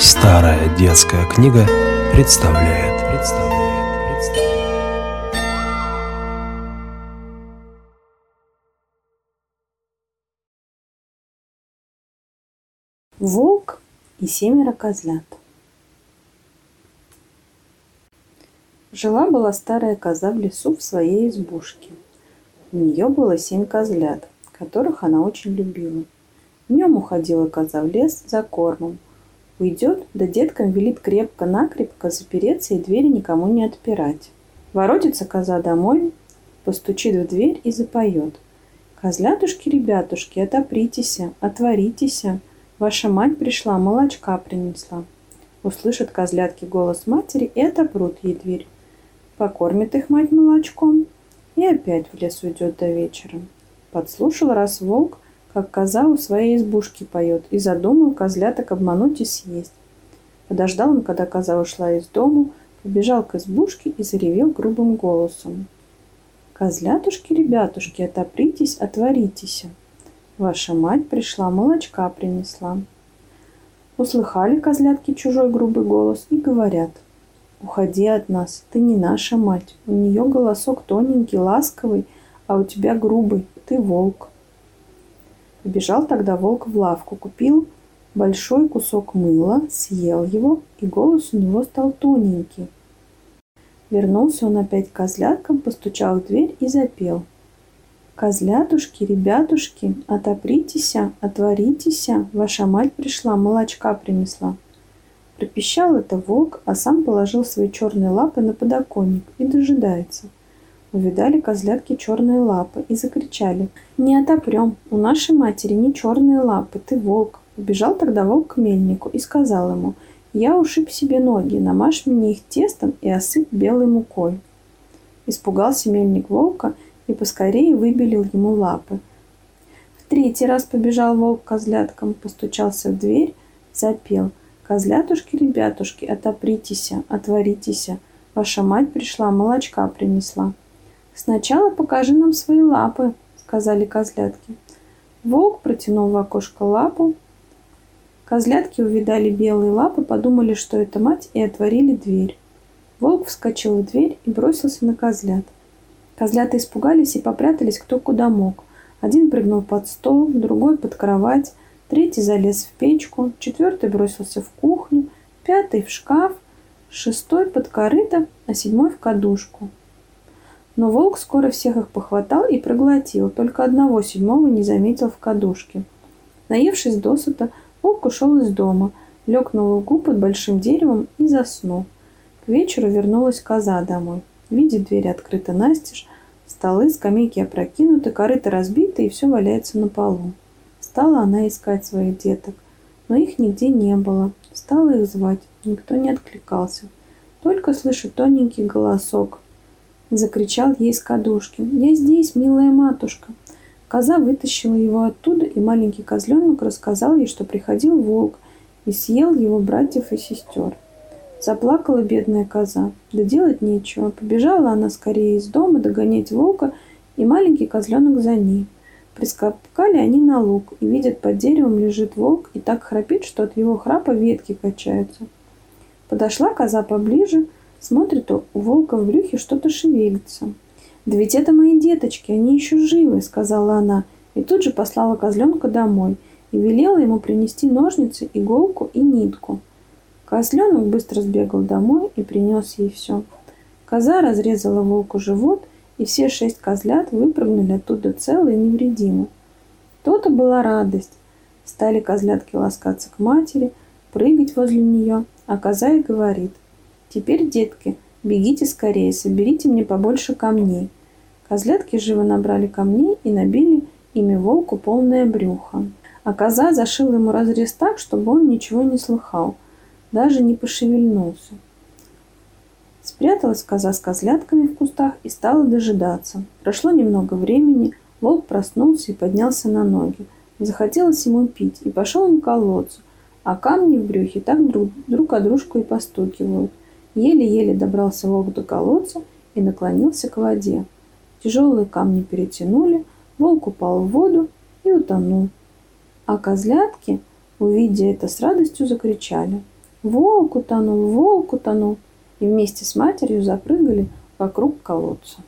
Старая детская книга представляет. представляет, представляет. Волк и семеро козлят. Жила-была старая коза в лесу в своей избушке. У нее было семь козлят, которых она очень любила. Днем уходила коза в лес за кормом, Уйдет, да деткам велит крепко-накрепко запереться и двери никому не отпирать. Воротится коза домой, постучит в дверь и запоет. «Козлятушки, ребятушки, отопритесь, отворитесь, ваша мать пришла, молочка принесла». Услышат козлятки голос матери и отопрут ей дверь. Покормит их мать молочком и опять в лес уйдет до вечера. Подслушал раз волк, как коза у своей избушки поет, и задумал козляток обмануть и съесть. Подождал он, когда коза ушла из дому, побежал к избушке и заревел грубым голосом. «Козлятушки, ребятушки, отопритесь, отворитесь. Ваша мать пришла, молочка принесла». Услыхали козлятки чужой грубый голос и говорят – Уходи от нас, ты не наша мать. У нее голосок тоненький, ласковый, а у тебя грубый, ты волк. Побежал тогда волк в лавку, купил большой кусок мыла, съел его, и голос у него стал тоненький. Вернулся он опять к козляткам, постучал в дверь и запел. «Козлятушки, ребятушки, отопритеся, отворитеся, ваша мать пришла, молочка принесла». Пропищал это волк, а сам положил свои черные лапы на подоконник и дожидается – Увидали козлятки черные лапы и закричали. «Не отопрем! У нашей матери не черные лапы, ты волк!» Убежал тогда волк к мельнику и сказал ему, «Я ушиб себе ноги, намажь мне их тестом и осыпь белой мукой». Испугался мельник волка и поскорее выбелил ему лапы. В третий раз побежал волк к козляткам, постучался в дверь, запел. «Козлятушки, ребятушки, отопритесь, отворитесь, ваша мать пришла, молочка принесла». «Сначала покажи нам свои лапы», — сказали козлятки. Волк протянул в окошко лапу. Козлятки увидали белые лапы, подумали, что это мать, и отворили дверь. Волк вскочил в дверь и бросился на козлят. Козлята испугались и попрятались кто куда мог. Один прыгнул под стол, другой под кровать, третий залез в печку, четвертый бросился в кухню, пятый в шкаф, шестой под корыто, а седьмой в кадушку. Но волк скоро всех их похватал и проглотил, только одного седьмого не заметил в кадушке. Наевшись досыта, волк ушел из дома, лег на лугу под большим деревом и заснул. К вечеру вернулась коза домой. Видит, дверь открыта настежь, столы, скамейки опрокинуты, корыто разбиты и все валяется на полу. Стала она искать своих деток, но их нигде не было. Стала их звать, никто не откликался. Только слышит тоненький голосок. — закричал ей с кадушки. «Я здесь, милая матушка!» Коза вытащила его оттуда, и маленький козленок рассказал ей, что приходил волк и съел его братьев и сестер. Заплакала бедная коза. Да делать нечего. Побежала она скорее из дома догонять волка, и маленький козленок за ней. Прискакали они на луг, и видят, под деревом лежит волк, и так храпит, что от его храпа ветки качаются. Подошла коза поближе, Смотрит, у волка в брюхе что-то шевелится. «Да ведь это мои деточки, они еще живы», — сказала она, и тут же послала козленка домой и велела ему принести ножницы, иголку и нитку. Козленок быстро сбегал домой и принес ей все. Коза разрезала волку живот, и все шесть козлят выпрыгнули оттуда целые и невредимы. То-то была радость. Стали козлятки ласкаться к матери, прыгать возле нее, а коза и говорит — Теперь, детки, бегите скорее, соберите мне побольше камней. Козлятки живо набрали камней и набили ими волку полное брюхо. А коза зашила ему разрез так, чтобы он ничего не слыхал, даже не пошевельнулся. Спряталась коза с козлятками в кустах и стала дожидаться. Прошло немного времени, волк проснулся и поднялся на ноги. Захотелось ему пить, и пошел он к колодцу, а камни в брюхе так друг, друг о дружку и постукивают – Еле-еле добрался волк до колодца и наклонился к воде. Тяжелые камни перетянули, волк упал в воду и утонул. А козлятки, увидя это, с радостью закричали. Волк утонул, волк утонул. И вместе с матерью запрыгали вокруг колодца.